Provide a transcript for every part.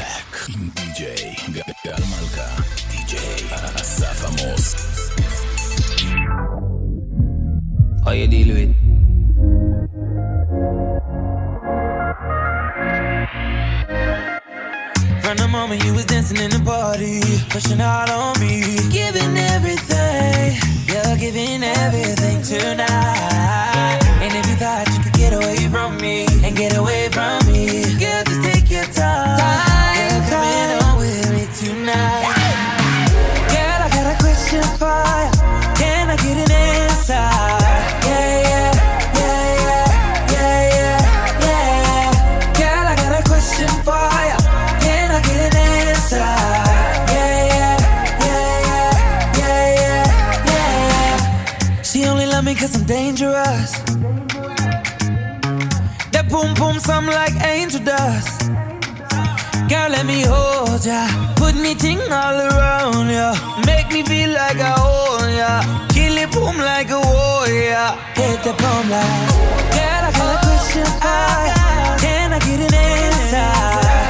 Black עם די.ג'יי גל מלכה, די.ג'יי אסף עמוס. How you? From the moment you was dancing in the party, pushing out on me, giving everything, you're giving everything tonight. And if you thought you could get away from me and get away from me, get room, some like angel dust. Girl, let me hold ya. Put me ting all around ya. Make me feel like I own ya. Kill it boom like a warrior. Hit the bomb like. Girl, I got a question. for ya. can I get an answer?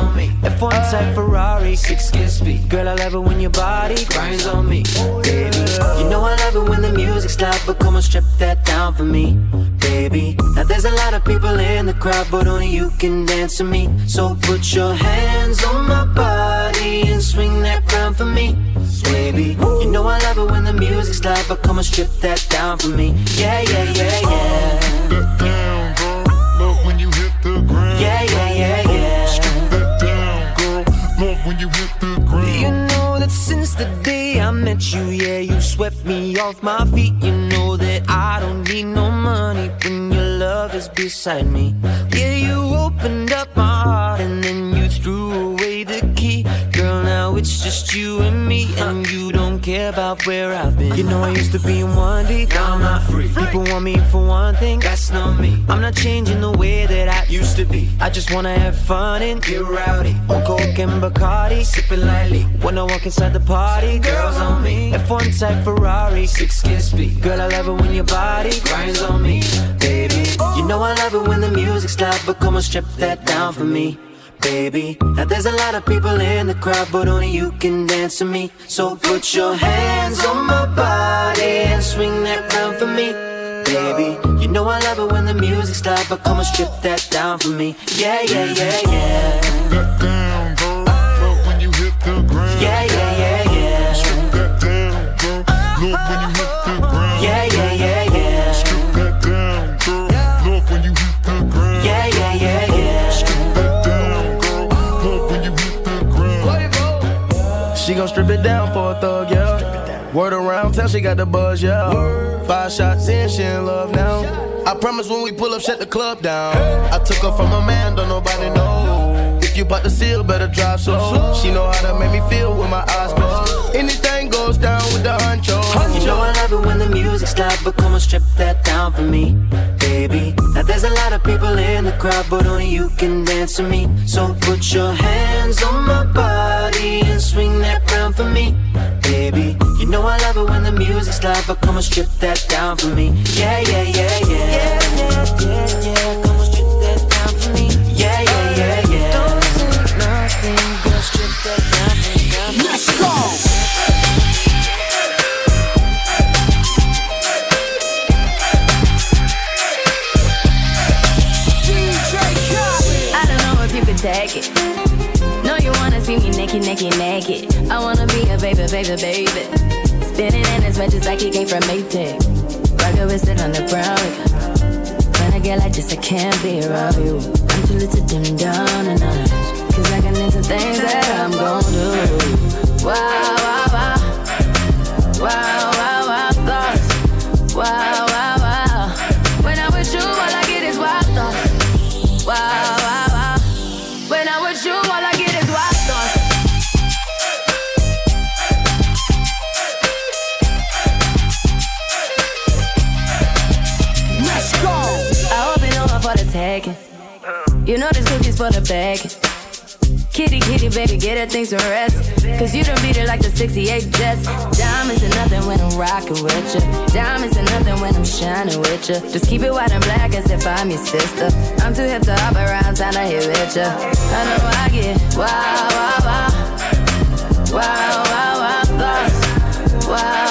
me. F1 type Ferrari, six kiss speed. Girl, I love it when your body grinds on me, baby. You know I love it when the music's loud, but come on, strip that down for me, baby. Now there's a lot of people in the crowd, but only you can dance to me. So put your hands on my body and swing that crown for me, baby. You know I love it when the music's loud, but come on, strip that down for me. Yeah, yeah, yeah, yeah. That down, girl. Love when you hit the ground. Yeah, yeah, yeah, yeah. When you hit the ground. You know that since the day I met you, yeah, you swept me off my feet. You know that I don't need no money when your love is beside me. Yeah, you opened up my heart and then you threw away the key. Girl, now it's just you and me, and you don't care about where I've been. You know I used to be in one deep, now I'm not free. People want me for one thing, that's not me. I'm not changing the way that I used to be. I just wanna have fun and get rowdy. On Coke and Bacardi, sipping lightly. When I walk inside the party, girls on me. F1 type Ferrari, six kiss speed. Girl, I love it when your body grinds on me, baby. You know I love it when the music's loud, but come on, strip that down for me baby. Now there's a lot of people in the crowd, but only you can dance to me. So put your hands on my body and swing that crown for me, baby. You know I love it when the music's loud, but come and strip that down for me. Yeah, yeah, yeah, yeah. That down, girl. Love when you hit the ground. Yeah, yeah, yeah, strip it down for a thug, yeah. Word around town, she got the buzz, yeah. Five shots in, she in love now. I promise when we pull up, shut the club down. I took her from a man, don't nobody know. You bout to seal, better drive slow. She know how to make me feel with my eyes closed. Anything goes down with the honcho. You know I love it when the music's loud, but come and strip that down for me, baby. Now there's a lot of people in the crowd, but only you can dance to me. So put your hands on my body and swing that crown for me, baby. You know I love it when the music's loud, but come and strip that down for me. Yeah, yeah, yeah, yeah. Yeah, yeah, yeah, yeah. You could take it. No, you wanna see me naked, naked, naked. I wanna be baby, baby, baby. Spinning in like came from with it on the I get like this, I can't be around you. I'm too little to dim down. Cause I into things that I'm gon' do. Wow, wow, wow. Wow, wow, wow, thoughts. Wow. When I'm with you, all I get is wild thoughts. When I'm with you, all I get is wild thoughts. Let's go. I hope you know I'm for the taking. You know this cookie's for the bag. Kitty, kitty, baby, get her things to rest. Cause you done beat it like the 68 Jets. Diamonds are nothing when I'm rocking with you. Diamonds are nothing when I'm shining with you. Just keep it white and black as if I'm your sister. I'm too hip to hop around, time to hit with you. I know I get wow, wow, wow. Wow, wow, wow, thoughts. Wow.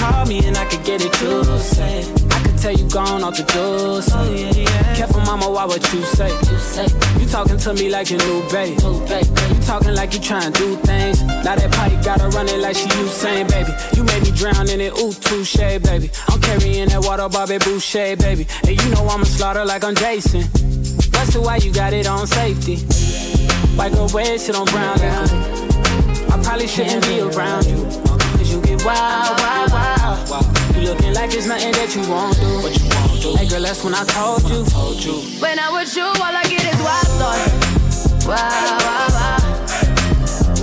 Call me and I could get it, you say. I could tell you gone off the juice. Oh, Careful, mama, why what you say. You say you talking to me like you new babe. You talking like you trying to do things. Now that pipe gotta run it like she Usain, baby. You made me drown in it, ooh, touche, baby. I'm carrying that water, Bobby Boucher, baby. And you know I'ma slaughter like I'm Jason. Busted why you got it on safety. White girl red shit on brown. I probably shouldn't be around you. You get wild, wild, wild. You looking like there's nothing that you won't do. What you won't do. Hey girl, that's when I told you. Told you. When I'm with you, all I get is wild thoughts. Wow, wow, wow.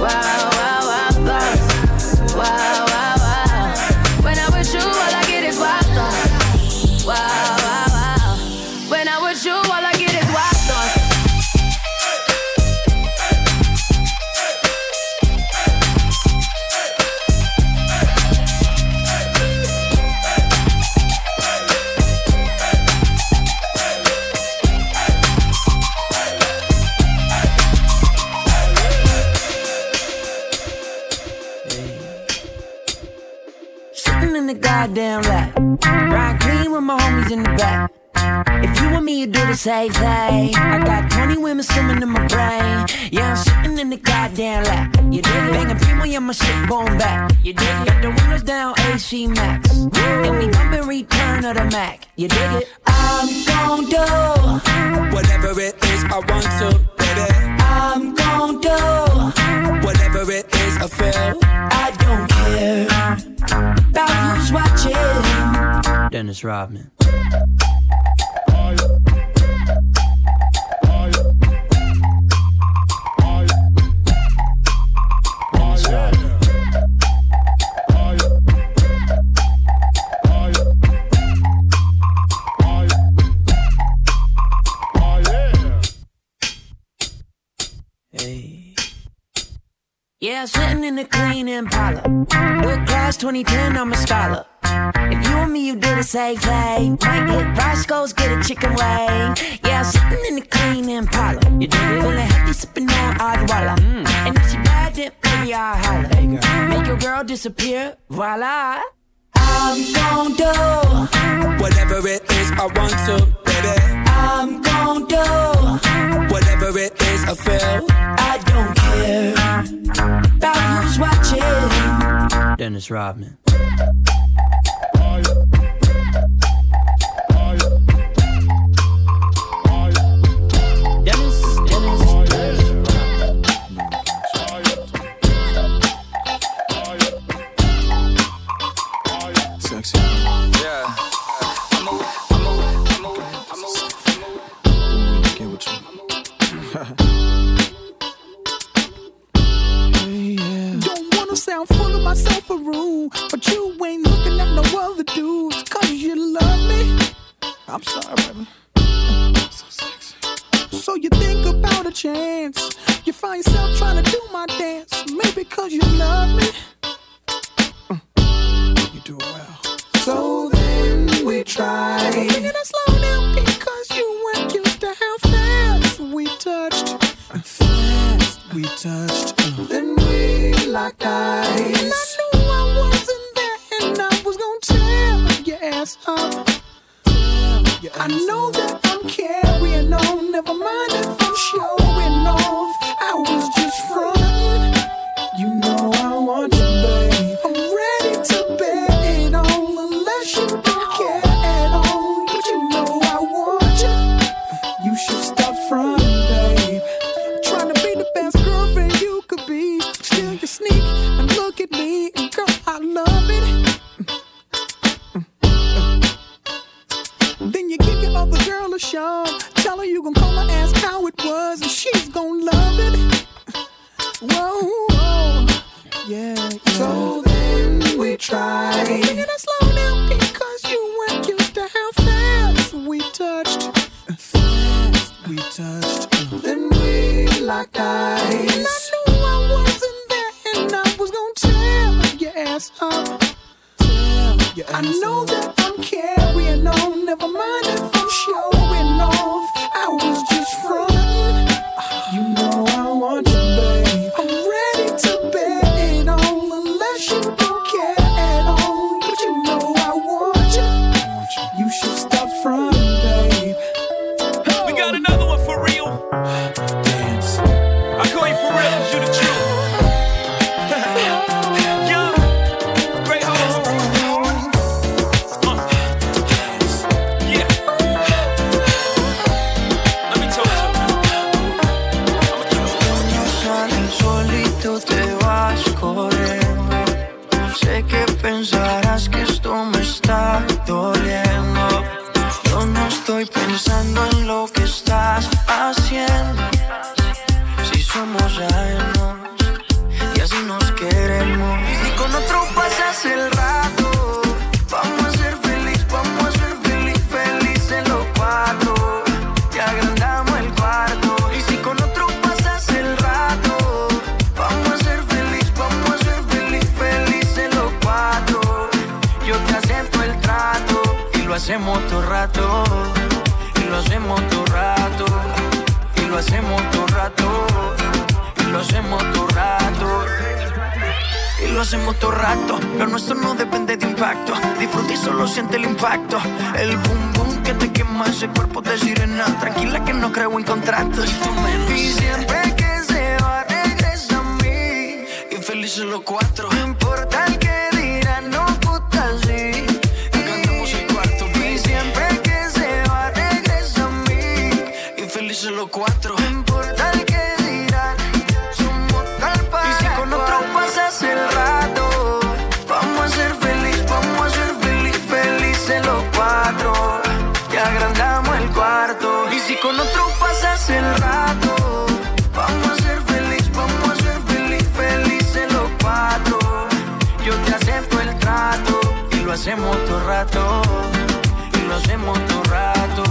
Wow, wow, wow thoughts. Wow. Goddamn lap. Ride clean with my homies in the back. If you want me, you do the same thing. I got 20 women swimming in my brain. Yeah, I'm sitting in the goddamn lap. You dig it? Banging primo, yeah, my shit going back. You dig it? Got the windows down, AC Max. And we bumping return of the Mac. You dig it? I'm gon' do Whatever it is, I want to. I'm gon' do Whatever it is, I feel. I don't care about who's watching. Dennis Rodman. Yeah, sitting in the clean Impala. Book class 2010, I'm a scholar. If you and me, you do the same thing. Might get Roscoe's, get a chicken wing. Yeah, sitting in the clean Impala. You dig it? Feeling healthy, sipping on Adwala. And if she bad, then maybe I'll holler. Make your girl disappear, voila. I'm gon' do Whatever it is, I want to, baby. I'm gon' do Whatever it is, I feel. I don't care about who's watching. Dennis Rodman. Dennis, chance. You find yourself trying to do my dance. Maybe cause you love me. You do it well. So then we try. Singing it slow down because you weren't used to how fast we touched. Fast we touched. Uh, Then we locked eyes. And I knew I wasn't there, and I was gonna tear your ass up. your I know up. that I'm carrying on. Never mind if I'm pensando en lo que estás haciendo. Si somos ajenos y así nos queremos. Y con otro pasas el rato. Vamos a ser feliz, vamos a ser feliz, felices los cuatro. Te agrandamos el cuarto. Y si con otro pasas el rato, vamos a ser feliz, vamos a ser feliz, felices los cuatro. Yo te acepto el trato y lo hacemos todo rato. Y lo hacemos todo rato. Y lo hacemos todo rato. Y lo hacemos todo rato. Y lo hacemos todo rato. Lo nuestro no depende de impacto. Disfruta y solo siente el impacto. El boom boom que te quema ese cuerpo de sirena. Tranquila que no creo en contratos. Y siempre que se va, regresa a mí. Y felices los cuatro. No importa el que hacemos todo rato. Y lo hacemos todo rato.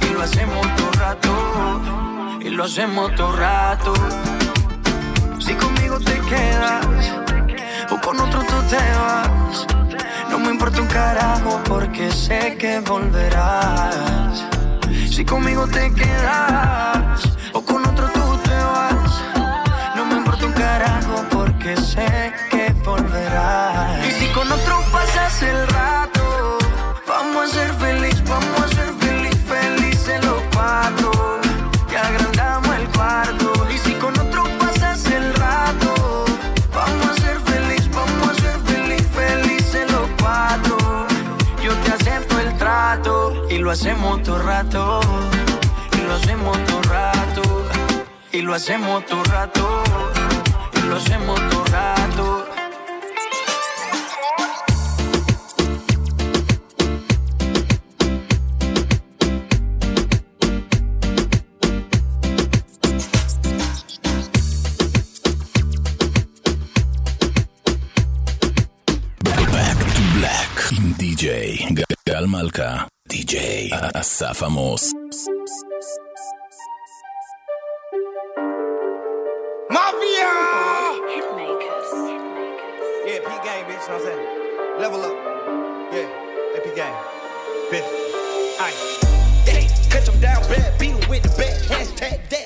Y lo hacemos todo rato. Y lo hacemos todo rato. Si conmigo te quedas o con otro tú te vas, no me importa un carajo porque sé que volverás. Si conmigo te quedas o con hacemos todo rato. Y lo hacemos todo rato. Y lo hacemos todo rato. Y lo hacemos todo rato. Assa Famos. Mafia! Hitmakers. Yeah, P Gang, bitch, know what I'm saying? Level up. Yeah, hey, P game. Bitch. Aye. Hey, catch him down bad, beat him with the bat. Hashtag that.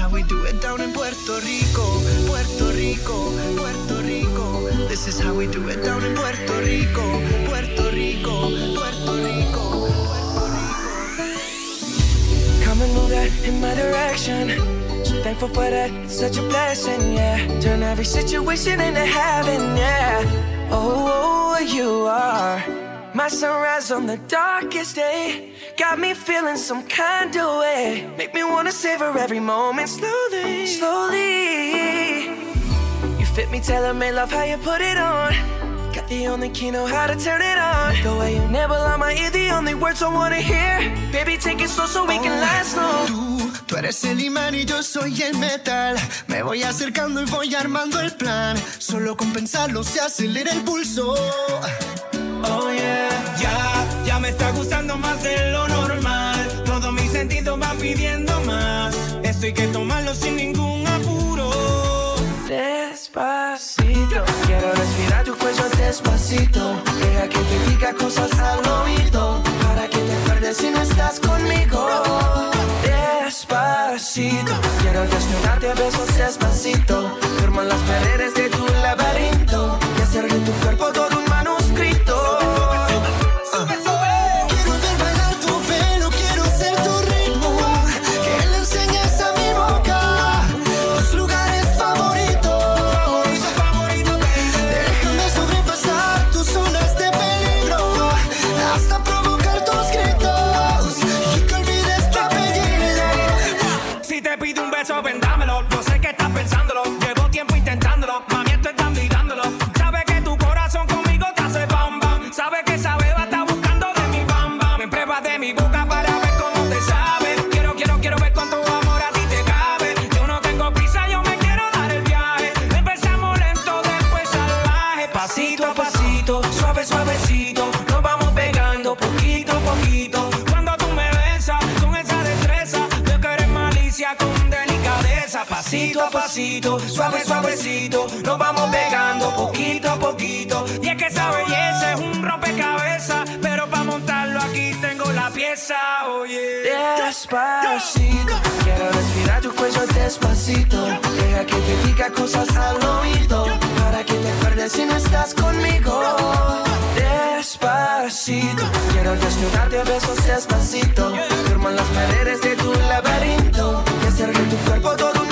How we do it down in Puerto Rico, Puerto Rico, Puerto Rico. This is how we do it down in Puerto Rico, Puerto Rico, Puerto Rico, Puerto Rico. Come and move that in my direction. So thankful for that, it's such a blessing, yeah. Turn every situation into heaven, yeah. Oh, oh, oh you are my sunrise on the darkest day. Got me feeling some kind of way. Make me wanna savor every moment slowly, slowly. You fit me, tailor made love, how you put it on. Got the only key, know how to turn it on. The way you never lie my ear, the only words I wanna hear. Baby, take it slow so we can last long. Tú, tú eres el imán y yo soy el metal. Me voy acercando y voy armando el plan. Solo con pensarlo se acelera el pulso. Oh yeah, ya, ya me está gustando más de lo normal. Todos mis sentidos van pidiendo más. Esto hay que tomarlo sin ningún apuro. Despacito, quiero respirar tu cuello despacito. Deja que te diga cosas al oído. Para que te acuerdes si no estás conmigo. Despacito, quiero desnudarte a besos despacito. Firma las paredes de tu laberinto. Beso, vendámelo. Yo sé que estás pensándolo. Llevo tiempo intentándolo. Mami, esto está dándolo. Sabes que tu corazón conmigo te hace bam bam. Sabes que Suave, suavecito. Nos vamos pegando poquito a poquito. Y es que esa belleza es un rompecabezas, pero para montarlo aquí tengo la pieza, oye. Despacito, quiero respirar tu cuello despacito. Deja que te diga cosas al oído. Para que te acuerdes si no estás conmigo. Despacito, quiero desnudarte a besos despacito. Firma las paredes de tu laberinto. Y hacer de tu cuerpo todo un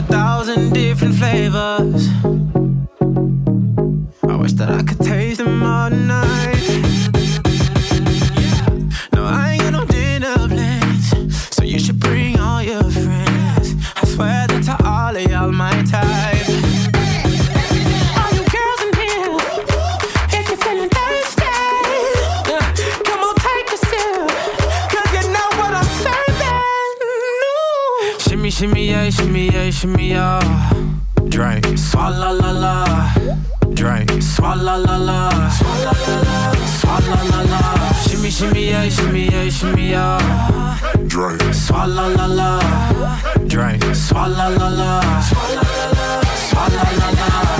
a thousand different flavors. I wish that I could taste them all night. Shimmy, yeah, shimmy, yeah. Drink. Swalla la la. Drink. Swalla la la. Swalla la la. Shimmy, shimmy, yeah, shimmy, yeah, shimmy, yeah. Drink. Swalla la la. Drink. Swalla la la. Swalla la la. Freaky,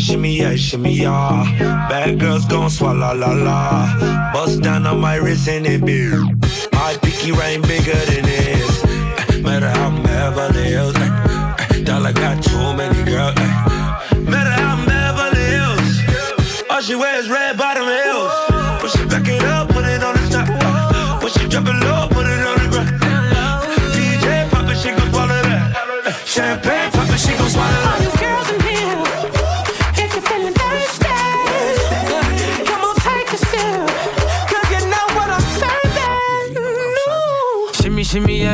Shimmy, yeah, shimmy, yeah. Bad girls gon' swallow la la. Bust down on my wrist and it be. My pinky ring bigger than this. Eh, Matter how I'm Beverly Hills. eh, eh, Dollar got too many girls. Matter how I'm Beverly Hills. All she wears red bottom heels. When she back it up, put it on the top. Uh, When she drop it low, put it on the ground. DJ pop it, she gon' swallow that. Champagne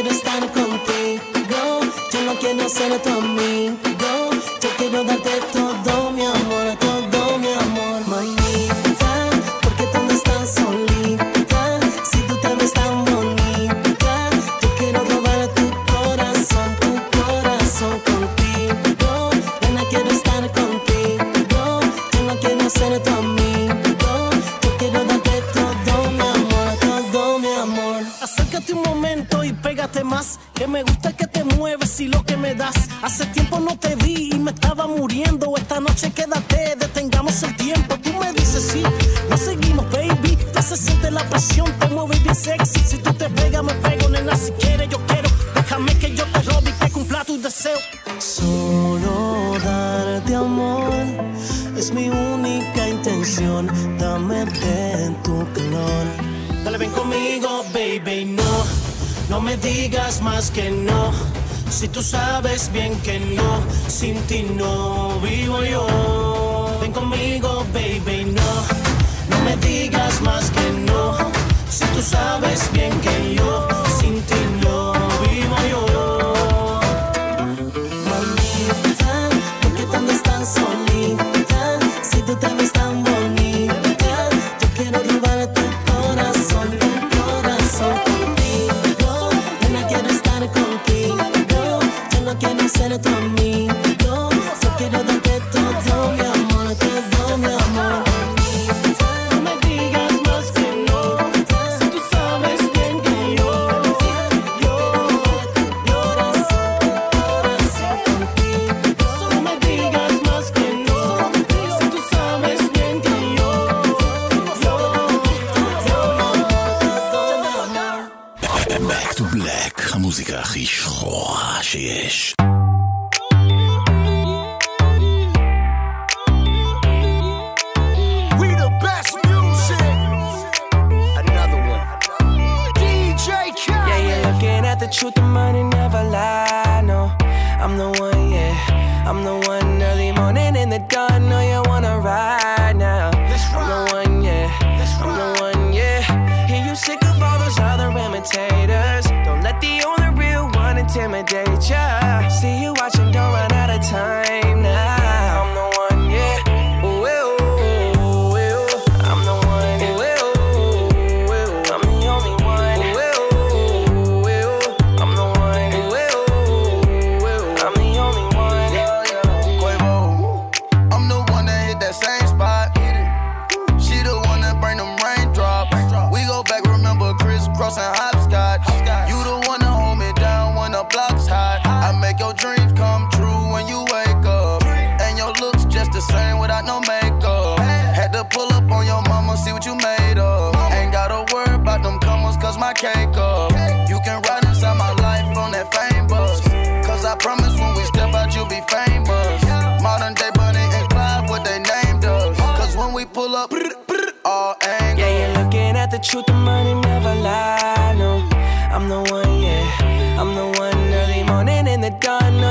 quiero estar contigo. Yo no quiero ser tu amigo. Yo quiero darte todo Hace tiempo no te vi y me estaba muriendo. Esta noche quédate, detengamos el tiempo. Tú me dices sí, nos seguimos, baby. Ya se siente la presión, te mueves bien sexy. Si tú te pegas, me pego, nena. Si quieres, yo quiero. Déjame que yo te robe y que cumpla tu deseo. Solo darte amor es mi única intención. Dame de tu calor. Dale, ven conmigo, baby, no. No me digas más que no. Si tú sabes bien que no, sin ti no vivo yo. Ven conmigo, baby, no. No me digas más que no. Si tú sabes bien que I'm the one early morning in the dawn. Know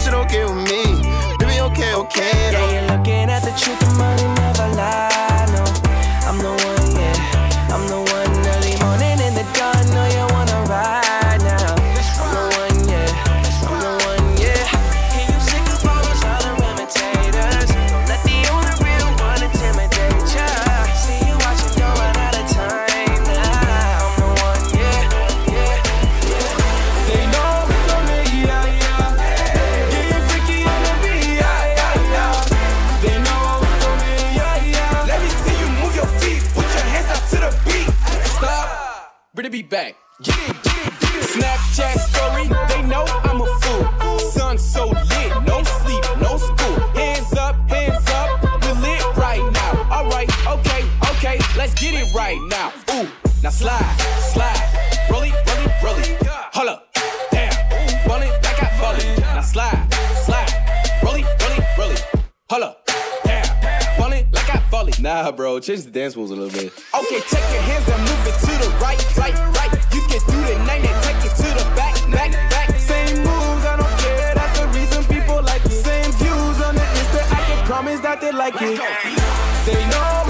That shit okay with me. Baby, okay, okay Yeah, though. you're looking at the truth, the money never lie. No, I'm the one, yeah. I'm the one back. Snapchat story, they know I'm a fool. Sun so lit, no sleep, no school. Hands up, hands up, we lit right now. Alright, okay, okay, let's get it right now. Ooh, now slide, slide, roll it, roll. Nah, bro. Change the dance moves a little bit. Okay, take your hands and move it to the right, right, right. You can do the nine and take it to the back, back, back. Same moves, I don't care. That's the reason people like the same views on the Insta. I can promise that they like it. They know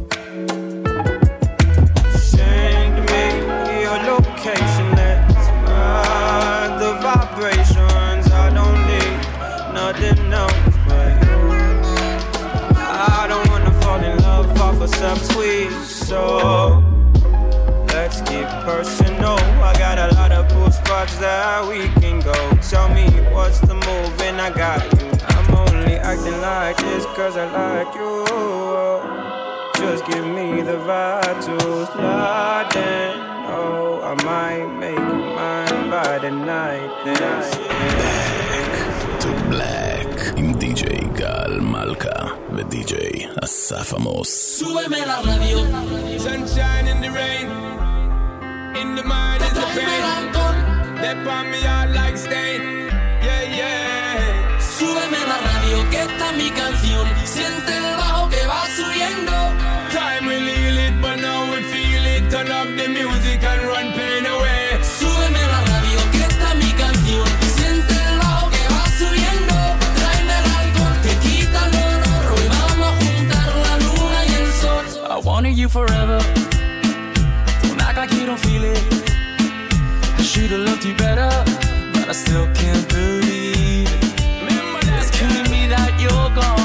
Me your location. Let's ride uh, the vibrations. I don't need nothing else but you. I don't wanna fall in love off of some tweet, so let's get personal. I got a lot of cool spots that we can go. Tell me what's the move, and I got you. I'm only acting like this cause I like you. Just give me the vibe to slide in. Oh, I might make you mine by the night. Then. to Black עם די.ג'יי גל מלכה ודי.ג'יי אסף עמוס. Súbeme la radio. Sunshine in the rain. In the mind is the pain. Dep on me heart like stain. Yeah, yeah. Súbeme la radio, que esta es mi canción. Siente el Turn the music and run pain away. Súbeme la radio, que esta es mi canción. Siente el que va subiendo. Quita el vamos a juntar la luna y el sol. I wanted you forever. Don't act like. I loved you better, but I still can't believe it. Killing me that you're gone.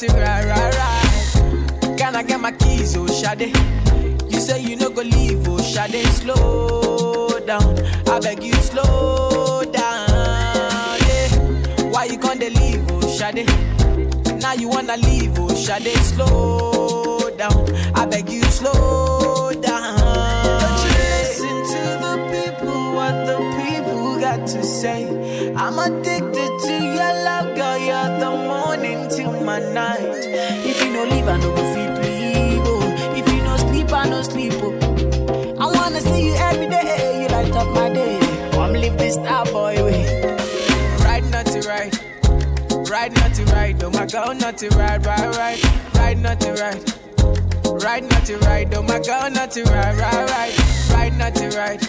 Girl, ride, ride, ride. Can I get my keys, oh Shade? You say you no go leave, oh Shade, slow down. I beg you, slow down, yeah. Why you gonna leave, oh Shade? Now you wanna leave, oh Shade, slow down. I beg you, slow down. Don't you listen to the people, what the people got to say. I'm addicted my night. If you no leave, I no go fit leave. Oh. If you no sleep, I no sleep. Oh. I wanna see you every day. You light up my day. Come live this star boy way. Ride not to ride. Ride not to ride. Oh my girl, not to ride, ride, ride. Ride not to ride. Ride not to ride. Oh my girl, not to ride, ride, ride. Ride not to ride.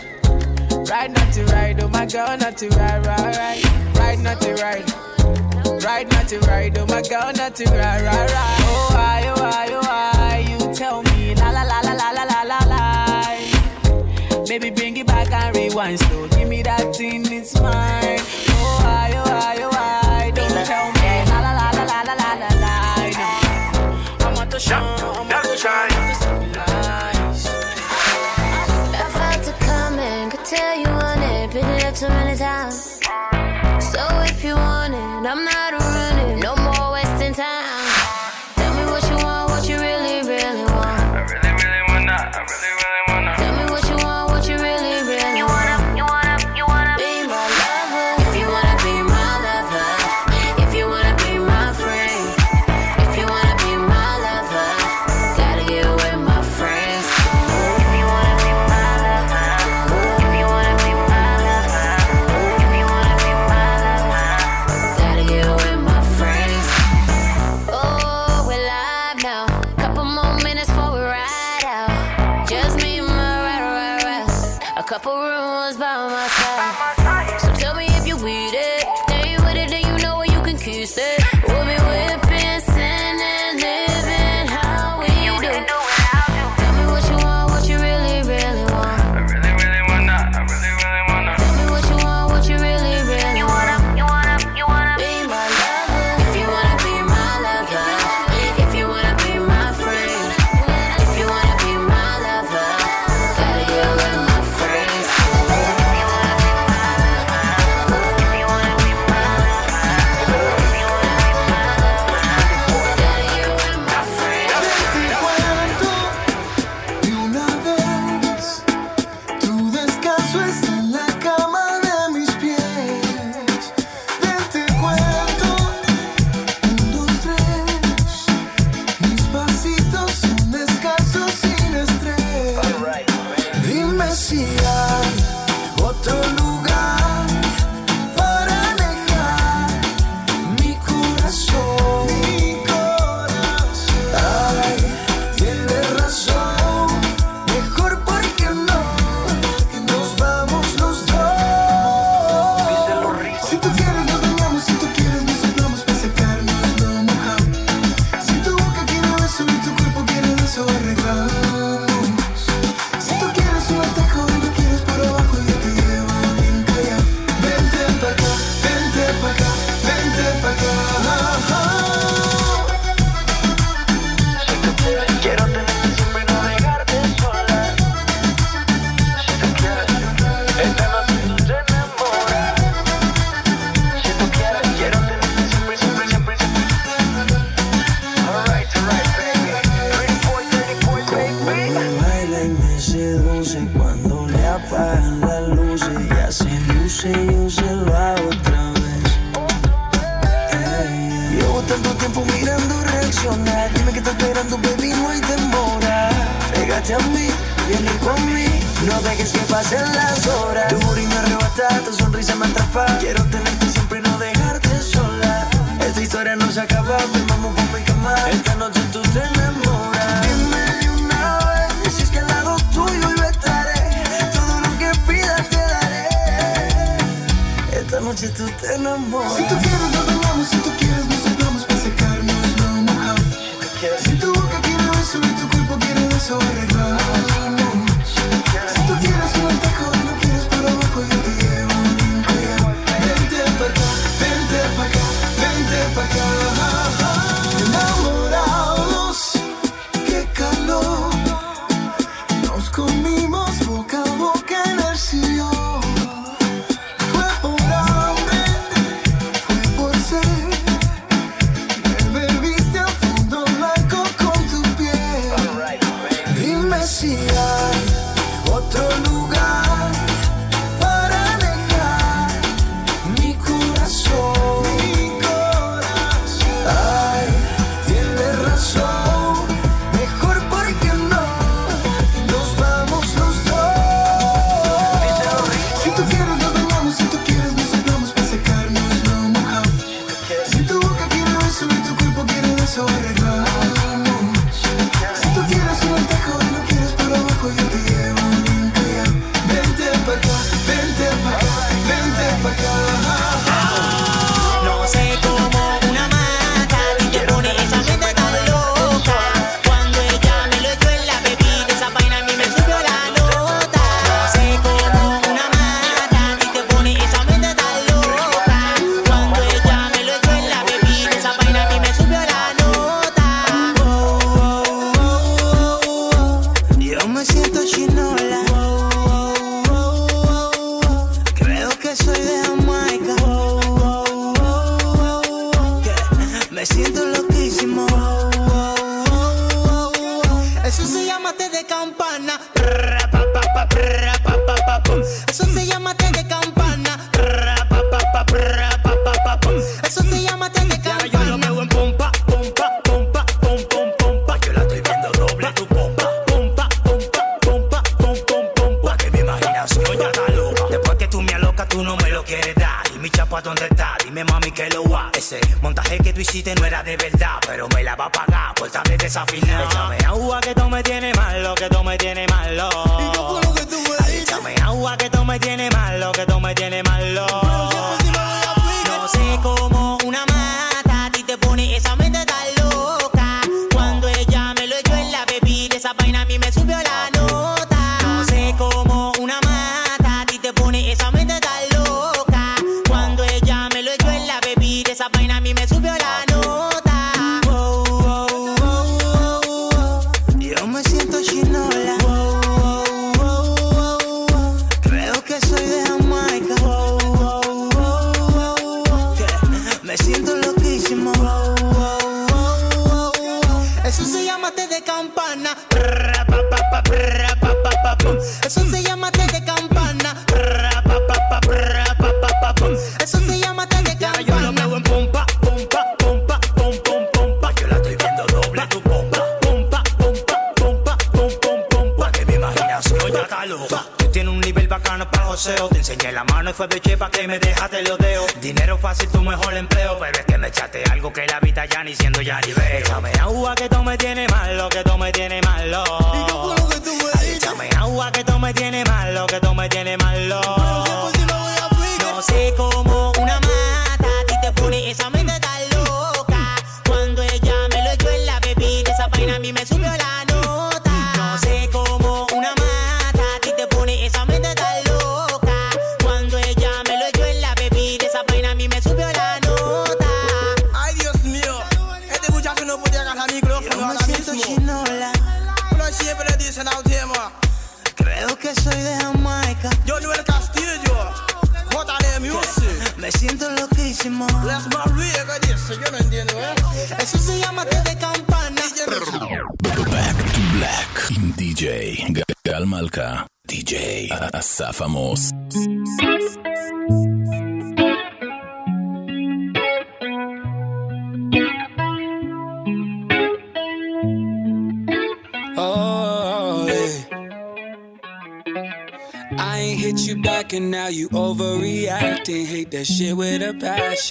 Ride not to ride. Oh my girl, not to ride, ride, ride. Ride not to ride. Ride not to ride. Oh my girl, not to ride, ride, ride. Oh why, oh why, oh why? You tell me la la la la la la la la la. Baby, bring it back and rewind slow. Give me that thing, it's mine. Mirando reaccionar. Dime que estás esperando, baby, no hay demora. Pégate a mí, viene conmigo. No dejes que pasen las horas. Tu booty me arrebata, tu sonrisa me atrapa. Quiero tenerte siempre y no dejarte sola. Esta historia no se acaba, ven, vamos por mi cama. Esta noche tú te enamoras. Dime de una vez, si es que al lado tuyo yo estaré. Todo lo que pidas te daré. Esta noche tú te enamoras. Si tú quieres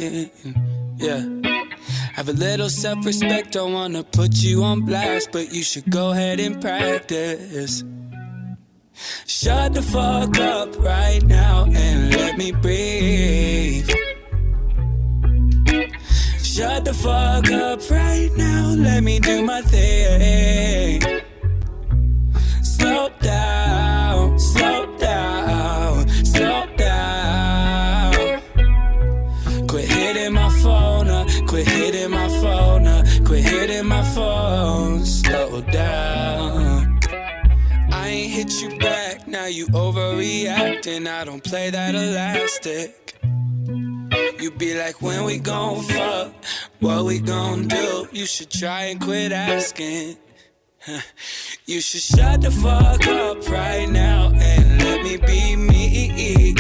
a passion. Yeah. Have a little self respect, don't wanna put you on blast, but you should go ahead and practice. Shut the fuck up right now and let me breathe. Shut the fuck up right now, let me do my thing. Slow you overreacting. I don't play that elastic. You be like, when we gon' fuck, what we gon' do? You should try and quit asking. You should shut the fuck up right now and let me be me.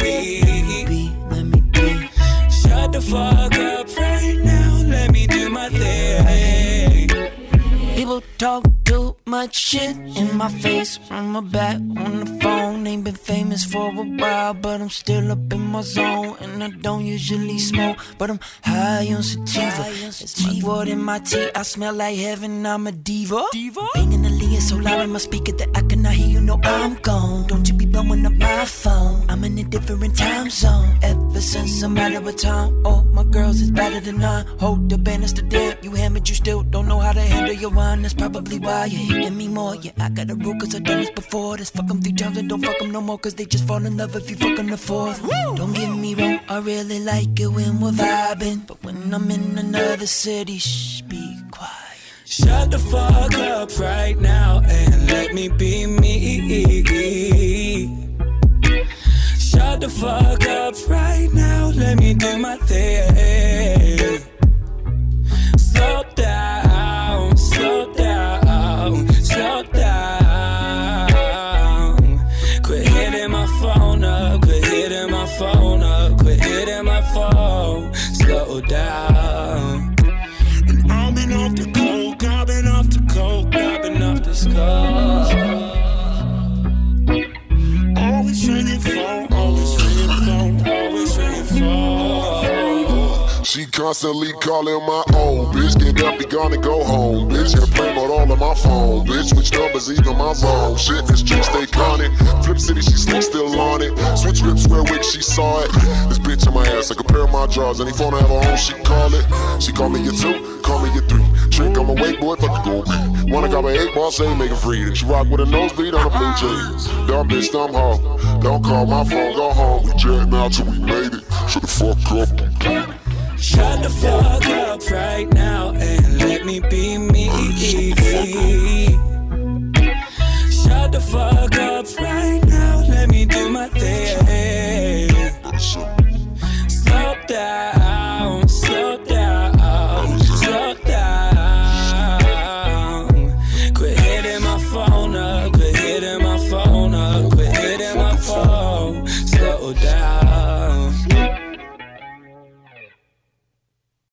let me be. Shut the fuck up right now, let me do my thing. People talk too much shit in my face, on my back, on the phone. Ain't been famous for a while, but I'm still up in my zone. And I don't usually smoke, but I'm high on sativa. It's my in my tea. I smell like heaven, I'm a diva. diva? Banging the lead so loud in my speaker that I cannot hear you know I'm gone. Don't you be blowing up my phone. I'm in a different time zone. Ever since I'm out of a town, oh, my girls is better than none. Hold the banister down, you hammered, you still don't know how to handle your wine. That's probably why you're hitting me more. Yeah, I got a rule cause I've done this before. Just fuck them three times and don't fuck them no more cause they just fall in love if you fucking the fourth. Don't get me wrong, I really like it when we're vibing. But when I'm in another city, shh, be quiet. Shut the fuck up right now and let me be me. Shut the fuck up right now, let me do my thing. Constantly calling my own. Bitch, get up, be gone and go home. Bitch, airplane mode all on my phone. Bitch, switch numbers, even my zone. Shit, this chick stay conning. Flip City, she sleep still on it. Switch rips, wear wig, she saw it. This bitch in my ass, like a pair of my drawers. Any phone I have her she call it. She call me a two, call me a three. Trick, I'm a wake boy, fuck the gold. Wanna grab an eight ball, say make it free. Then she rock with a nosebleed on a blue jeans. Dumb bitch, dumb hoe. Don't call my phone, go home. We jetting out till we made it. Shut the fuck up. Shut the fuck up right now and let me be me. Shut the fuck up right now, let me do my thing.